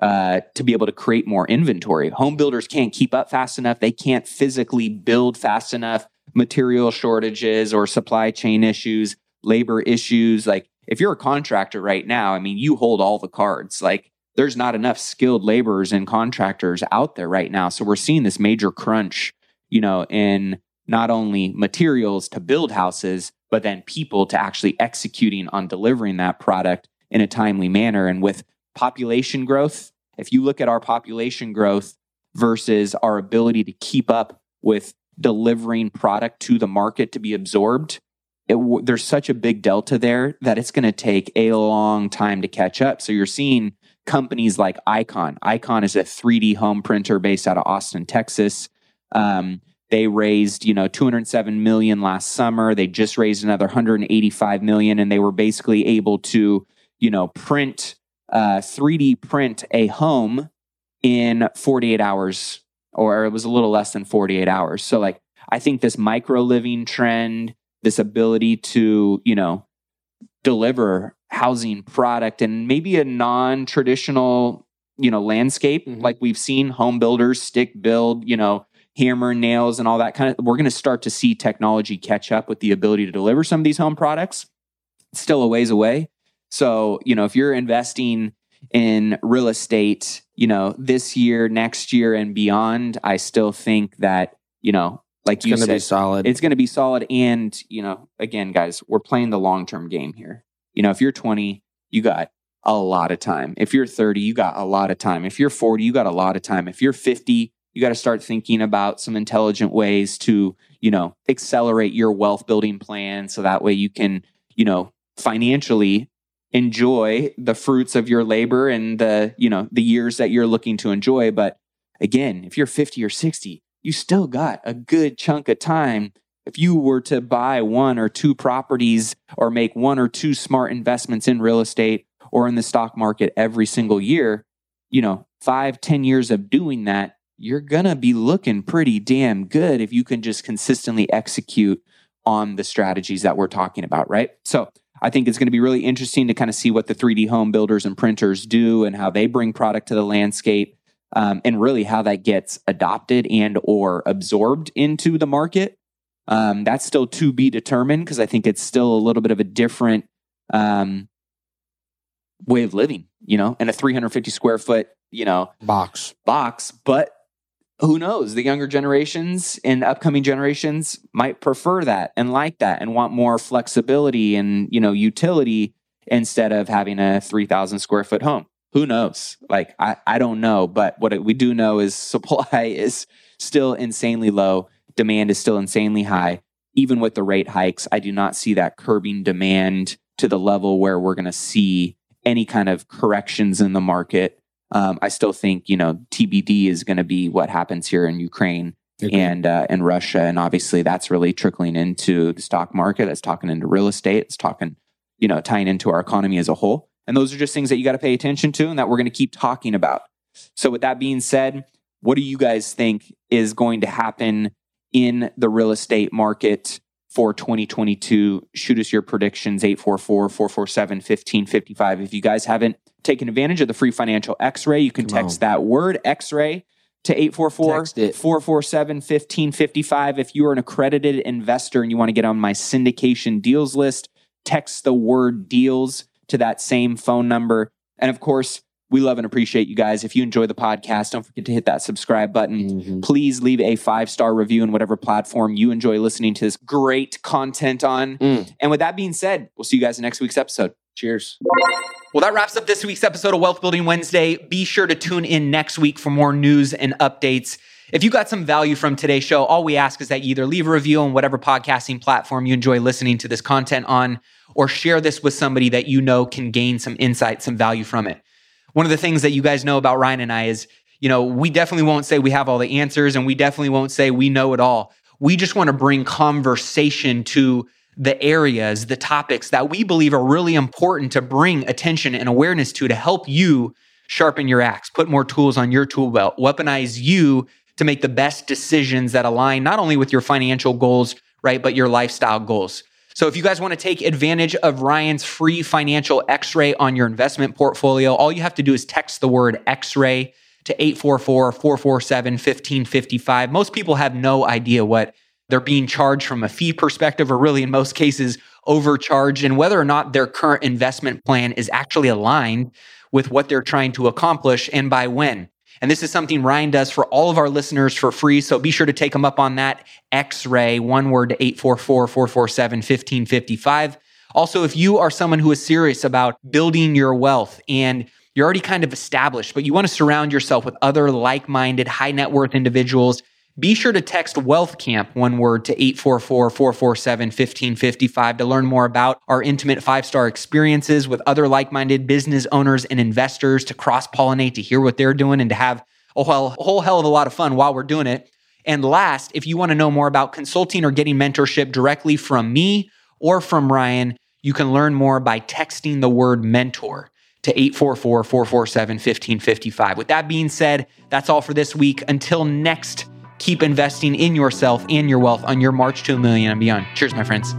uh, to be able to create more inventory. Home builders can't keep up fast enough. They can't physically build fast enough. Material shortages or supply chain issues, labor issues. Like if you're a contractor right now, I mean, you hold all the cards. Like there's not enough skilled laborers and contractors out there right now. So we're seeing this major crunch, you know, in not only materials to build houses, but then people to actually executing on delivering that product in a timely manner. And with population growth, if you look at our population growth versus our ability to keep up with delivering product to the market to be absorbed, it, there's such a big delta there that it's going to take a long time to catch up. So you're seeing companies like Icon. Icon is a 3D home printer based out of Austin, Texas. Um, They raised, you know, 207 million last summer. They just raised another 185 million, and they were basically able to, you know, print, uh, 3D print a home in 48 hours, or it was a little less than 48 hours. So, like, I think this micro living trend, this ability to, you know, deliver housing product and maybe a non-traditional you know landscape mm-hmm. like we've seen home builders stick build you know hammer nails and all that kind of we're going to start to see technology catch up with the ability to deliver some of these home products still a ways away so you know if you're investing in real estate you know this year next year and beyond i still think that you know like it's you said be solid. it's going to be solid. And you know again guys we're playing the long term game here. You know if you're 20 you got a lot of time. If you're 30 you got a lot of time. If you're 40 you got a lot of time. If you're 50 you got to start thinking about some intelligent ways to you know accelerate your wealth building plan so that way you can you know financially enjoy the fruits of your labor and the you know the years that you're looking to enjoy but again if you're 50 or 60 you still got a good chunk of time if you were to buy one or two properties or make one or two smart investments in real estate or in the stock market every single year you know five ten years of doing that you're going to be looking pretty damn good if you can just consistently execute on the strategies that we're talking about, right? So I think it's going to be really interesting to kind of see what the 3D home builders and printers do and how they bring product to the landscape. Um, and really how that gets adopted and or absorbed into the market um, that's still to be determined because i think it's still a little bit of a different um, way of living you know in a 350 square foot you know box box but who knows? The younger generations and upcoming generations might prefer that and like that and want more flexibility and, you know, utility instead of having a 3,000 square foot home. Who knows? Like, I, I don't know. But what we do know is supply is still insanely low. Demand is still insanely high. Even with the rate hikes, I do not see that curbing demand to the level where we're going to see any kind of corrections in the market um, I still think you know TBD is going to be what happens here in Ukraine okay. and uh, and Russia, and obviously that's really trickling into the stock market. It's talking into real estate. It's talking you know tying into our economy as a whole. And those are just things that you got to pay attention to, and that we're going to keep talking about. So with that being said, what do you guys think is going to happen in the real estate market for 2022? Shoot us your predictions 844 447 1555. If you guys haven't taking advantage of the free financial x-ray, you can Come text on. that word x-ray to 844-447-1555. If you are an accredited investor and you want to get on my syndication deals list, text the word deals to that same phone number. And of course, we love and appreciate you guys. If you enjoy the podcast, don't forget to hit that subscribe button. Mm-hmm. Please leave a five star review in whatever platform you enjoy listening to this great content on. Mm. And with that being said, we'll see you guys in next week's episode. Cheers. Well, that wraps up this week's episode of Wealth Building Wednesday. Be sure to tune in next week for more news and updates. If you got some value from today's show, all we ask is that you either leave a review on whatever podcasting platform you enjoy listening to this content on, or share this with somebody that you know can gain some insight, some value from it. One of the things that you guys know about Ryan and I is, you know, we definitely won't say we have all the answers and we definitely won't say we know it all. We just want to bring conversation to the areas, the topics that we believe are really important to bring attention and awareness to to help you sharpen your axe, put more tools on your tool belt, weaponize you to make the best decisions that align not only with your financial goals, right, but your lifestyle goals. So if you guys want to take advantage of Ryan's free financial x-ray on your investment portfolio, all you have to do is text the word x-ray to 844-447-1555. Most people have no idea what they're being charged from a fee perspective, or really in most cases, overcharged, and whether or not their current investment plan is actually aligned with what they're trying to accomplish and by when. And this is something Ryan does for all of our listeners for free. So be sure to take them up on that X ray, one word to 844 447 1555. Also, if you are someone who is serious about building your wealth and you're already kind of established, but you want to surround yourself with other like minded, high net worth individuals be sure to text Wealth Camp one word to 844 447 1555 to learn more about our intimate five star experiences with other like minded business owners and investors, to cross pollinate, to hear what they're doing, and to have a whole, a whole hell of a lot of fun while we're doing it. And last, if you want to know more about consulting or getting mentorship directly from me or from Ryan, you can learn more by texting the word mentor to 844 447 1555. With that being said, that's all for this week. Until next keep investing in yourself and your wealth on your march to a million and beyond. Cheers, my friends.